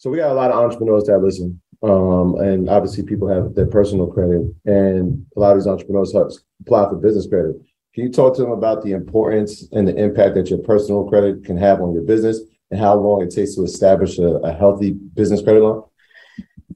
So we got a lot of entrepreneurs that listen. Um, and obviously people have their personal credit and a lot of these entrepreneurs apply for business credit. Can you talk to them about the importance and the impact that your personal credit can have on your business and how long it takes to establish a, a healthy business credit line?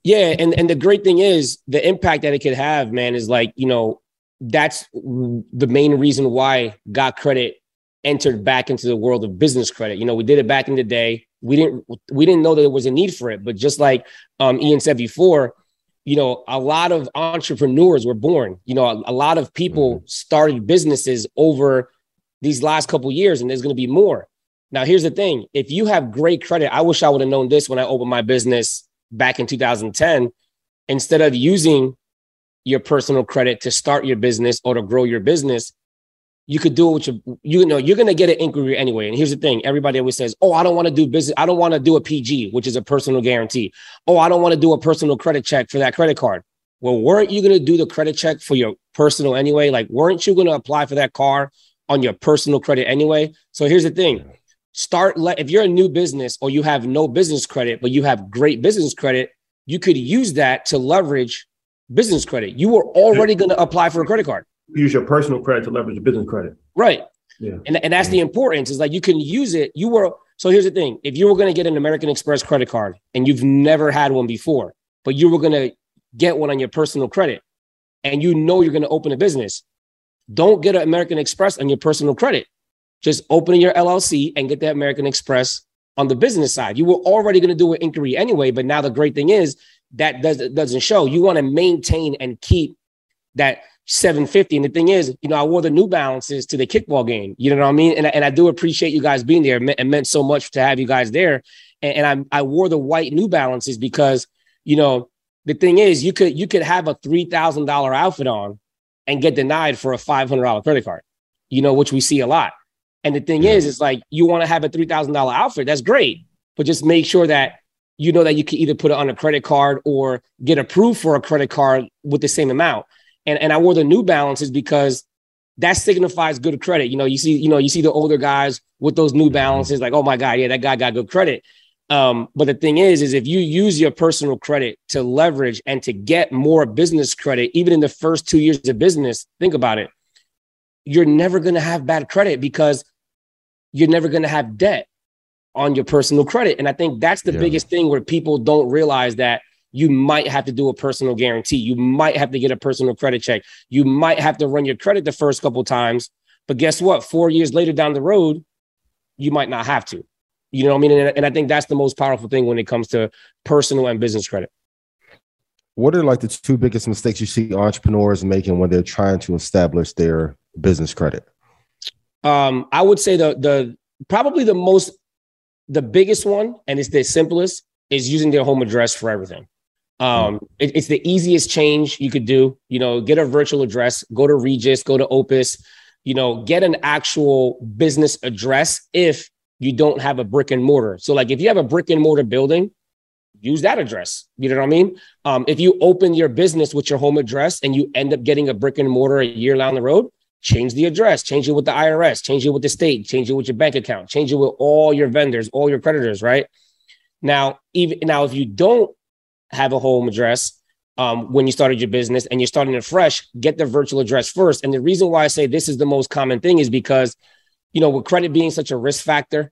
Yeah, and and the great thing is the impact that it could have, man, is like you know that's the main reason why Got Credit entered back into the world of business credit. You know, we did it back in the day. We didn't we didn't know that there was a need for it, but just like um, Ian said before, you know, a lot of entrepreneurs were born. You know, a, a lot of people mm-hmm. started businesses over these last couple years, and there's going to be more. Now, here's the thing: if you have great credit, I wish I would have known this when I opened my business back in 2010. Instead of using your personal credit to start your business or to grow your business, you could do it with your, you know, you're going to get an inquiry anyway. And here's the thing everybody always says, Oh, I don't want to do business. I don't want to do a PG, which is a personal guarantee. Oh, I don't want to do a personal credit check for that credit card. Well, weren't you going to do the credit check for your personal anyway? Like, weren't you going to apply for that car on your personal credit anyway? So here's the thing start, let, if you're a new business or you have no business credit, but you have great business credit, you could use that to leverage business credit. You were already going to apply for a credit card. Use your personal credit to leverage your business credit. Right. Yeah. And, and that's the importance is like you can use it. You were so here's the thing. If you were going to get an American Express credit card and you've never had one before, but you were going to get one on your personal credit and you know you're going to open a business, don't get an American Express on your personal credit. Just open your LLC and get that American Express on the business side. You were already going to do an inquiry anyway, but now the great thing is that does, doesn't show. You want to maintain and keep that 750. And the thing is, you know, I wore the New Balances to the kickball game. You know what I mean? And, and I do appreciate you guys being there. It meant so much to have you guys there. And, and I, I wore the white New Balances because, you know, the thing is, you could you could have a three thousand dollar outfit on and get denied for a five hundred dollar credit card. You know, which we see a lot. And the thing yeah. is, it's like you want to have a three thousand dollar outfit. That's great, but just make sure that you know that you can either put it on a credit card or get approved for a credit card with the same amount. And and I wore the New Balances because that signifies good credit. You know, you see, you know, you see the older guys with those New Balances, like, oh my god, yeah, that guy got good credit. Um, but the thing is, is if you use your personal credit to leverage and to get more business credit, even in the first two years of business, think about it. You're never going to have bad credit because you're never going to have debt on your personal credit. And I think that's the yeah. biggest thing where people don't realize that you might have to do a personal guarantee. You might have to get a personal credit check. You might have to run your credit the first couple times. But guess what? Four years later down the road, you might not have to. You know what I mean? And, and I think that's the most powerful thing when it comes to personal and business credit. What are like the two biggest mistakes you see entrepreneurs making when they're trying to establish their business credit? Um, I would say the the probably the most the biggest one, and it's the simplest, is using their home address for everything. Um, it, it's the easiest change you could do. You know, get a virtual address, go to Regus, go to Opus, you know, get an actual business address if you don't have a brick and mortar. So, like if you have a brick and mortar building, use that address. You know what I mean? Um, if you open your business with your home address and you end up getting a brick and mortar a year down the road, change the address, change it with the IRS, change it with the state, change it with your bank account, change it with all your vendors, all your creditors, right? Now, even now, if you don't have a home address um, when you started your business and you're starting it fresh, get the virtual address first. And the reason why I say this is the most common thing is because, you know, with credit being such a risk factor,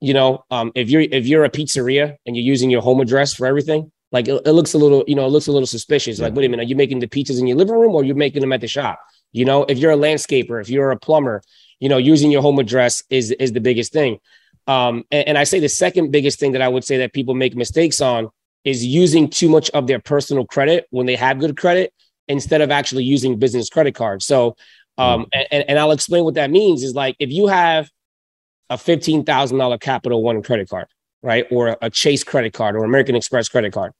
you know, um, if you're if you're a pizzeria and you're using your home address for everything, like it, it looks a little, you know, it looks a little suspicious. Yeah. Like, wait a minute, are you making the pizzas in your living room or you're making them at the shop? You know, if you're a landscaper, if you're a plumber, you know, using your home address is is the biggest thing. Um, and, and I say the second biggest thing that I would say that people make mistakes on is using too much of their personal credit when they have good credit instead of actually using business credit cards. So, um, mm. and, and I'll explain what that means is like if you have a $15,000 Capital One credit card, right? Or a Chase credit card or American Express credit card,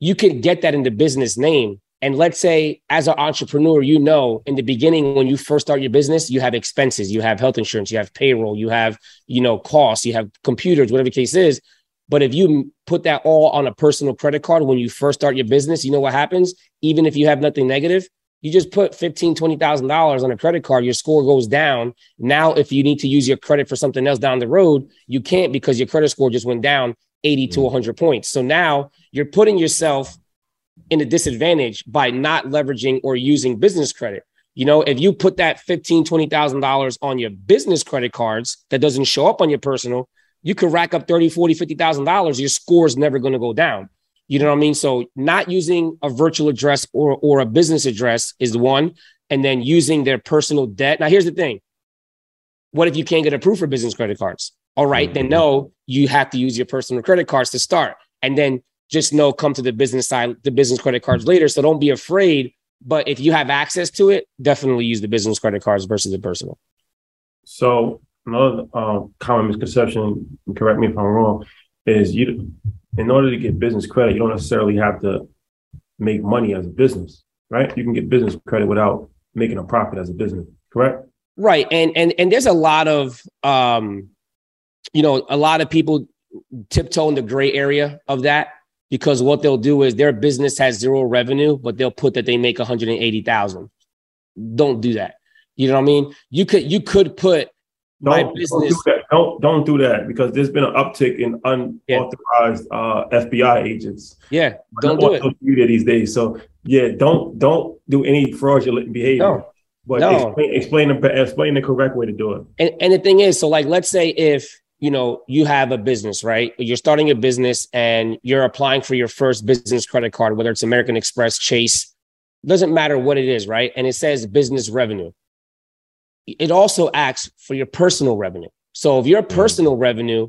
you can get that in the business name and let's say, as an entrepreneur, you know, in the beginning, when you first start your business, you have expenses, you have health insurance, you have payroll, you have, you know, costs, you have computers, whatever the case is. But if you put that all on a personal credit card when you first start your business, you know what happens? Even if you have nothing negative, you just put fifteen, twenty thousand dollars on a credit card, your score goes down. Now, if you need to use your credit for something else down the road, you can't because your credit score just went down 80 to 100 points. So now you're putting yourself in a disadvantage by not leveraging or using business credit. You know, if you put that fifteen, twenty thousand dollars on your business credit cards that doesn't show up on your personal, you could rack up 30, 40, 50,000 dollars. Your score is never going to go down. You know what I mean? So not using a virtual address or or a business address is one, and then using their personal debt. Now, here's the thing: what if you can't get approved for business credit cards? All right, then mm-hmm. no, you have to use your personal credit cards to start, and then just know come to the business side, the business credit cards later. So don't be afraid. But if you have access to it, definitely use the business credit cards versus the personal. So another uh, common misconception, correct me if I'm wrong, is you in order to get business credit, you don't necessarily have to make money as a business, right? You can get business credit without making a profit as a business, correct? Right. And and and there's a lot of um, you know, a lot of people tiptoe in the gray area of that because what they'll do is their business has zero revenue, but they'll put that they make 180,000. Don't do that. You know what I mean? You could you could put my Don't, business. don't do that. Don't don't do that because there's been an uptick in unauthorized uh, FBI agents. Yeah, don't do it. media these days. So yeah, don't don't do any fraudulent behavior. No. But No. explain explain the explain the correct way to do it. And and the thing is, so like let's say if you know you have a business, right? You're starting a business and you're applying for your first business credit card, whether it's American Express, Chase, doesn't matter what it is, right? And it says business revenue. It also acts for your personal revenue. So if your mm-hmm. personal revenue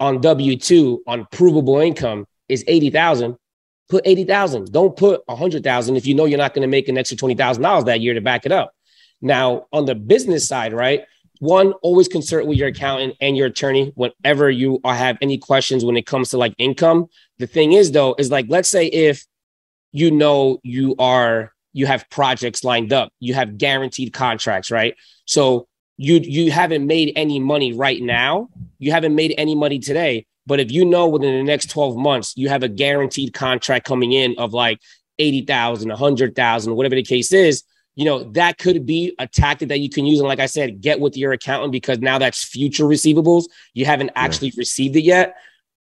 on W 2 on provable income is 80,000, put 80,000. Don't put a 100,000 if you know you're not going to make an extra $20,000 that year to back it up. Now, on the business side, right? One, always consult with your accountant and your attorney whenever you have any questions when it comes to like income. The thing is, though, is like, let's say if you know you are you have projects lined up. You have guaranteed contracts right? So you you haven't made any money right now. You haven't made any money today. But if you know within the next 12 months you have a guaranteed contract coming in of like 80,000 100,000 whatever the case is you know that could be a tactic that you can use. And like i said get with your accountant because now that's future receivables. You haven't actually received it yet.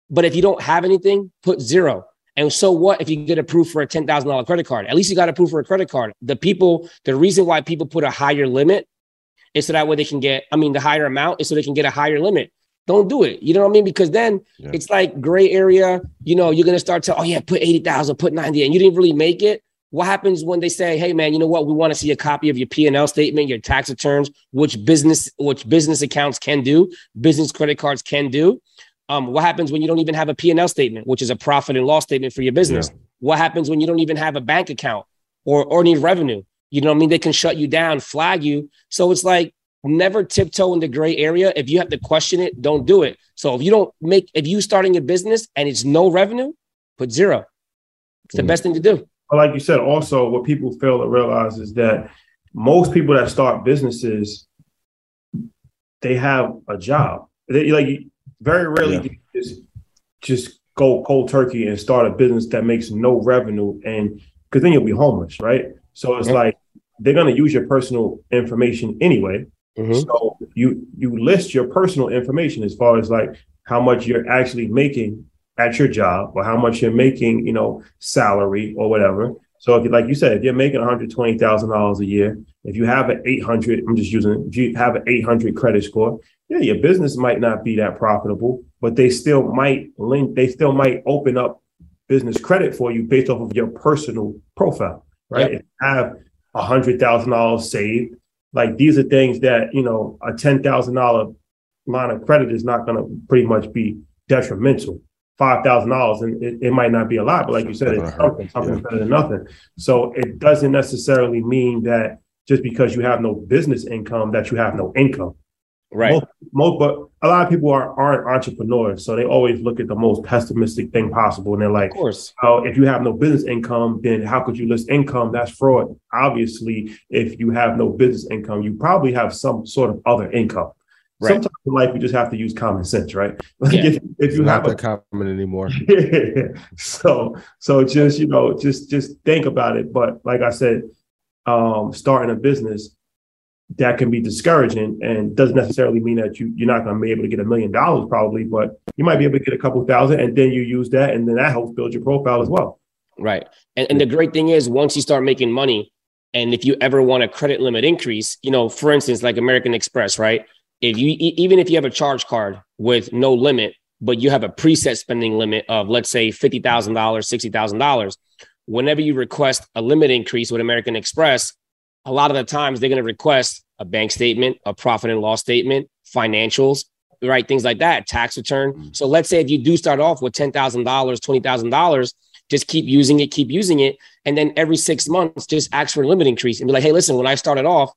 But if you don't have anything put zero and so what if you get approved for a $10,000 credit card? At least you got approved for a credit card. The people, the reason why people put a higher limit is so that way they can get, I mean, the higher amount is so they can get a higher limit. Don't do it. You know what I mean? Because then Yeah. it's like gray area. You know, you're going to start to, oh, yeah, put 80,000, put 90, and you didn't really make it. What happens when they say, hey, man, you know what? We want to see a copy of your P&L statement, your tax returns, which business, which business accounts can do, business credit cards can do. Um, what happens when you don't even have a P&L statement, which is a profit and loss statement for your business? What happens when you don't even have a bank account or or need revenue? You know what I mean? They can shut you down, flag you. So it's like never tiptoe in the gray area. If you have to question it, don't do it. So if you don't make if you starting a business and it's no revenue, put zero. It's the Mhm. best thing to do. But like you said, also what people fail to realize is that most people that start businesses, they have a job. They like very rarely Yeah. do you just just go cold turkey and start a business that makes no revenue, and because then you'll be homeless, right? So it's Yep. like they're gonna use your personal information anyway. Mhm. So you you list your personal information as far as like how much you're actually making at your job or how much you're making, you know, salary or whatever. So if you like you said, if you're making one hundred twenty thousand dollars a year, if you have an eight hundred, I'm just using, if you have an eight hundred credit score, yeah, your business might not be that profitable, but they still might link, they still might open up business credit for you based off of your personal profile, right? Yep. If you have a hundred thousand dollars saved, like these are things that you know a ten thousand dollar line of credit is not going to pretty much be detrimental. Five thousand dollars, and it, it might not be a lot, but like you said, it's hurt, something, something yeah. better than nothing. So it doesn't necessarily mean that just because you have no business income that you have no income. Right. Most, most but a lot of people are aren't entrepreneurs, so they always look at the most pessimistic thing possible, and they're like, Of course. oh, if you have no business income, then how could you list income? That's fraud. Obviously, if you have no business income, you probably have some sort of other income. Right. Sometimes in life, you just have to use common sense, right? Like Yeah. if, if you not have a that common anymore. so so just you know just just think about it but like i said um starting a business that can be discouraging and doesn't necessarily mean that you, you're not going to be able to get a million dollars probably, but you might be able to get a couple thousand and then you use that and then that helps build your profile as well. Right. And, and the great thing is once you start making money and if you ever want a credit limit increase, you know, for instance, like American Express, right? If you, even if you have a charge card with no limit, but you have a preset spending limit of let's say $50,000, $60,000, whenever you request a limit increase with American Express, a lot of the times they're going to request a bank statement, a profit and loss statement, financials, right? Things like that, tax return. Mm-hmm. So let's say if you do start off with $10,000, $20,000, just keep using it, keep using it. And then every six months, just ask for a limit increase and be like, hey, listen, when I started off,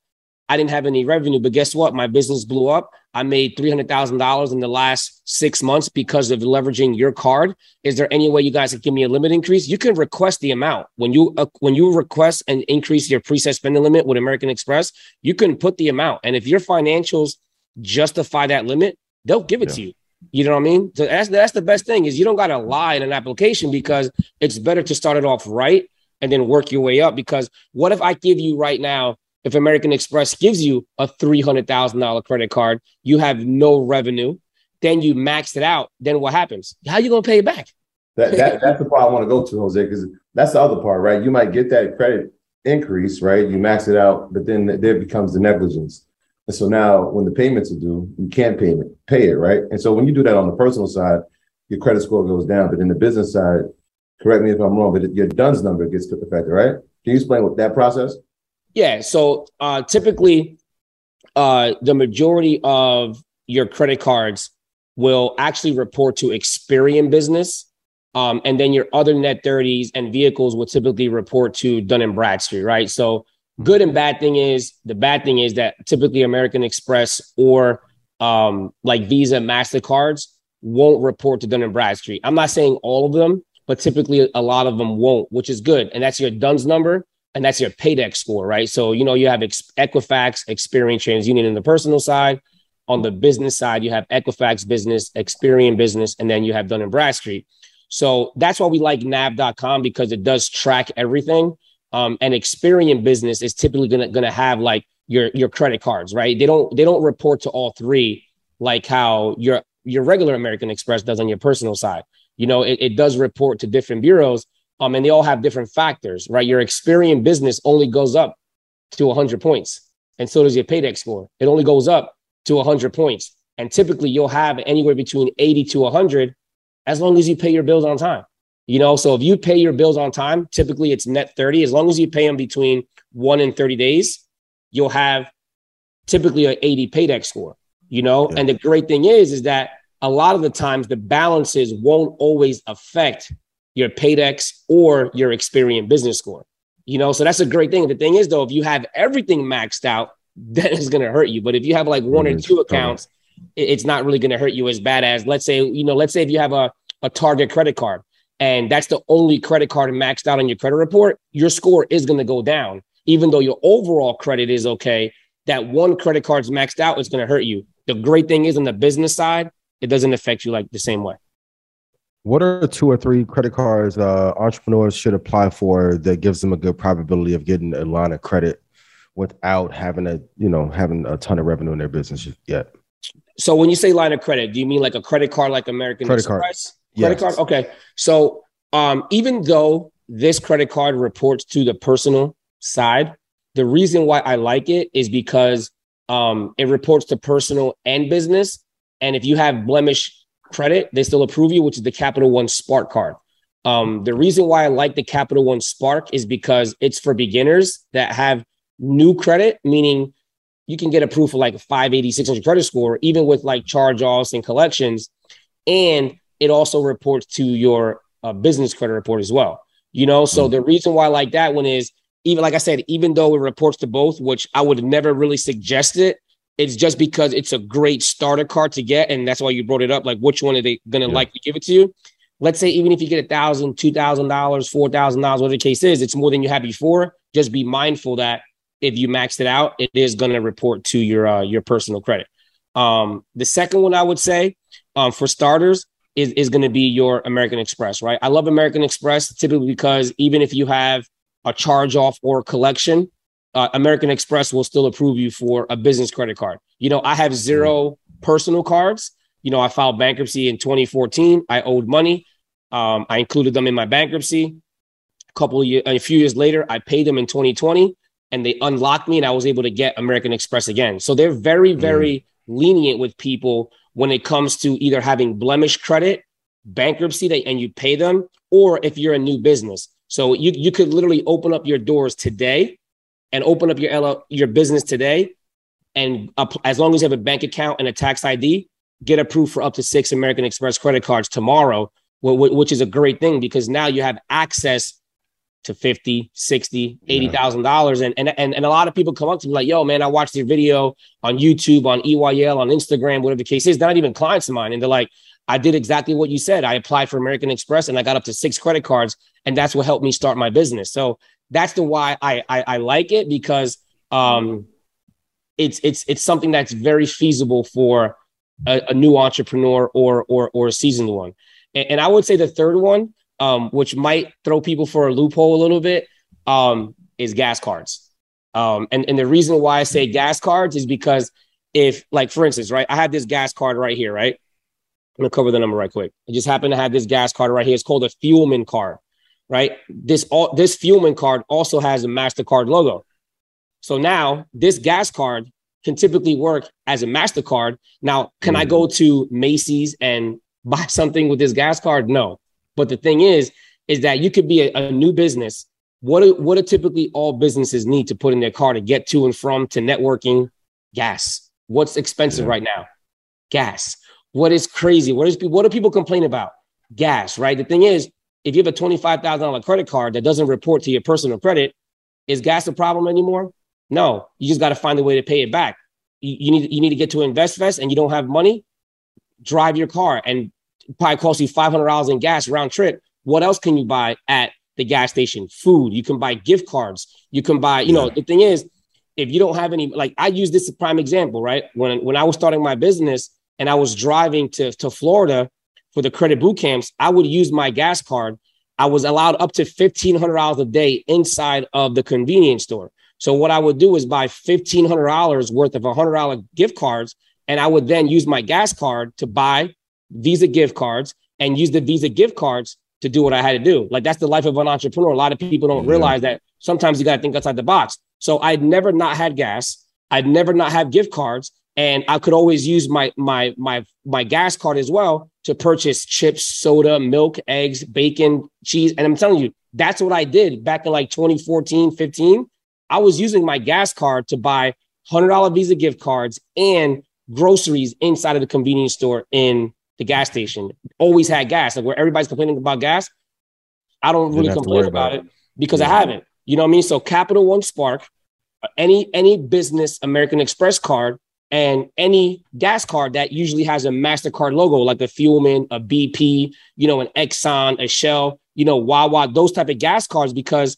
I didn't have any revenue, but guess what? My business blew up. I made $300,000 in the last six months because of leveraging your card. Is there any way you guys can give me a limit increase? You can request the amount. When you uh, when you request and increase your preset spending limit with American Express, you can put the amount. And if your financials justify that limit, they'll give it yeah. to you. You know what I mean? So that's that's the best thing is you don't got to lie in an application because it's better to start it off right and then work your way up. Because what if I give you right now if American Express gives you a $300,000 credit card, you have no revenue, then you maxed it out, then what happens? How you going to pay it back? That, that, that's the part I want to go to, Jose, because that's the other part, right? You might get that credit increase, right? You max it out, but then there becomes the negligence. And so now when the payments are due, you can't pay it, pay it, right? And so when you do that on the personal side, your credit score goes down. But in the business side, correct me if I'm wrong, but your DUNS number gets affected, right? Can you explain what that process? Yeah. So uh, typically, uh, the majority of your credit cards will actually report to Experian Business. Um, and then your other net 30s and vehicles will typically report to Dun and Bradstreet, right? So good and bad thing is the bad thing is that typically American Express or um, like Visa, Mastercards won't report to Dun and Bradstreet. I'm not saying all of them, but typically a lot of them won't, which is good. And that's your DUNS number and that's your paydex score, right? So, you know, you have Equifax, Experian, TransUnion in the personal side. On the business side, you have Equifax business, Experian business, and then you have Dun and Bradstreet. So that's why we like nav.com because it does track everything. Um, and Experian business is typically gonna gonna have like your your credit cards, right? They don't they don't report to all three like how your your regular American Express does on your personal side. You know, it, it does report to different bureaus, um, and they all have different factors, right? Your Experian business only goes up to 100 points, and so does your paydex score. It only goes up to 100 points, and typically you'll have anywhere between 80 to 100 as long as you pay your bills on time. You know, so if you pay your bills on time, typically it's net 30. As long as you pay them between one and 30 days, you'll have typically an 80 paydex score. You know, yeah. and the great thing is, is that a lot of the times the balances won't always affect your paydex or your Experian business score. You know, so that's a great thing. The thing is, though, if you have everything maxed out, that is going to hurt you. But if you have like one mm-hmm. or two accounts, it's not really going to hurt you as bad as let's say, you know, let's say if you have a, a Target credit card and that's the only credit card maxed out on your credit report, your score is going to go down. Even though your overall credit is okay, that one credit card's maxed out, is going to hurt you. The great thing is on the business side, it doesn't affect you like the same way. What are two or three credit cards uh, entrepreneurs should apply for that gives them a good probability of getting a line of credit without having a you know having a ton of revenue in their business yet? So when you say line of credit, do you mean like a credit card like American credit Express? Card. Credit yes. card. Okay. So um, even though this credit card reports to the personal side, the reason why I like it is because um, it reports to personal and business. And if you have blemish credit, they still approve you, which is the Capital One Spark card. Um, the reason why I like the Capital One Spark is because it's for beginners that have new credit, meaning you can get approved for like a 580, 600 credit score, even with like charge offs and collections. And it also reports to your uh, business credit report as well. You know, so mm-hmm. the reason why I like that one is even like I said, even though it reports to both, which I would never really suggest it, it's just because it's a great starter card to get, and that's why you brought it up. Like, which one are they going to yeah. like to give it to you? Let's say even if you get a thousand, two thousand dollars, four thousand dollars, whatever the case is, it's more than you had before. Just be mindful that if you maxed it out, it is going to report to your uh, your personal credit. Um, the second one I would say, um, for starters, is is going to be your American Express. Right? I love American Express typically because even if you have a charge off or a collection, uh, American Express will still approve you for a business credit card. You know, I have zero personal cards. You know, I filed bankruptcy in 2014. I owed money. Um, I included them in my bankruptcy. A couple of years, a few years later, I paid them in 2020, and they unlocked me, and I was able to get American Express again. So they're very, very mm. lenient with people when it comes to either having blemish credit, bankruptcy, that, and you pay them, or if you're a new business. So you you could literally open up your doors today, and open up your LL, your business today, and as long as you have a bank account and a tax ID, get approved for up to six American Express credit cards tomorrow which is a great thing because now you have access to 50 60 80000 dollars. And, and and and a lot of people come up to me like yo man i watched your video on youtube on eyl on instagram whatever the case is. They're not even clients of mine. And they're like i did exactly what you said. I applied for american express and i got up to six credit cards and that's what helped me start my business. So that's the why i i, I like it because um it's it's it's something that's very feasible for a, a new entrepreneur or or or a seasoned one and, and I would say the third one, um, which might throw people for a loophole a little bit, um, is gas cards. Um, and, and the reason why I say gas cards is because if, like, for instance, right, I have this gas card right here, right? I'm gonna cover the number right quick. I just happen to have this gas card right here. It's called a Fuelman card, right? This all this Fuelman card also has a Mastercard logo. So now this gas card can typically work as a Mastercard. Now, can. I hmm. go to Macy's and buy something with this gas card? No. But the thing is, is that you could be a, a new business. What do, what do typically all businesses need to put in their car to get to and from to networking? Gas. What's expensive yeah. right now? Gas. What is crazy? What is what do people complain about? Gas, right? The thing is, if you have a $25,000 credit card that doesn't report to your personal credit, is gas a problem anymore? No, you just got to find a way to pay it back. You, you, need you need to get to InvestFest and you don't have money drive your car and probably cost you $500 in gas round trip. What else can you buy at the gas station? Food. You can buy gift cards. You can buy, you know, the thing is, if you don't have any, like I use this as prime example, right? When when I was starting my business and I was driving to, to Florida for the credit boot camps, I would use my gas card. I was allowed up to $1,500 a day inside of the convenience store. So what I would do is buy $1,500 worth of $100 gift cards and I would then use my gas card to buy Visa gift cards and use the Visa gift cards to do what I had to do. Like that's the life of an entrepreneur. A lot of people don't realize that sometimes you got to think outside the box. So I'd never not had gas. I'd never not have gift cards. And I could always use my my my my gas card as well to purchase chips, soda, milk, eggs, bacon, cheese. And I'm telling you, that's what I did back in like 2014, 15. I was using my gas card to buy $100 Visa gift cards and groceries inside of the convenience store in the gas station. Always had gas. Like where everybody's complaining about gas, I don't really complain about, about, it because yeah. I haven't. You know what I mean? So Capital One Spark, any any business American Express card, and any gas card that usually has a Mastercard logo, like a Fuelman, a BP, you know, an Exxon, a Shell, you know, Wawa, those type of gas cards because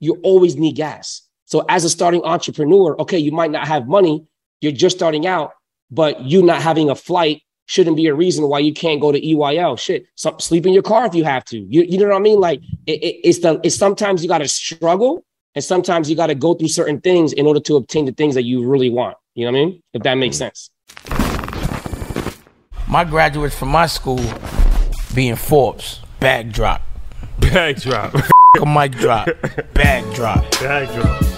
you always need gas. So as a starting entrepreneur, okay, you might not have money, you're just starting out, but you not having a flight shouldn't be a reason why you can't go to EYL. Shit, some, sleep in your car if you have to. You, you know what I mean? Like it, it, it's the it's sometimes you got to struggle, and sometimes you got to go through certain things in order to obtain the things that you really want. You know what I mean? If that makes sense. My graduates from my school being Forbes, bag drop, bag drop, a mic drop, bag drop, bag drop.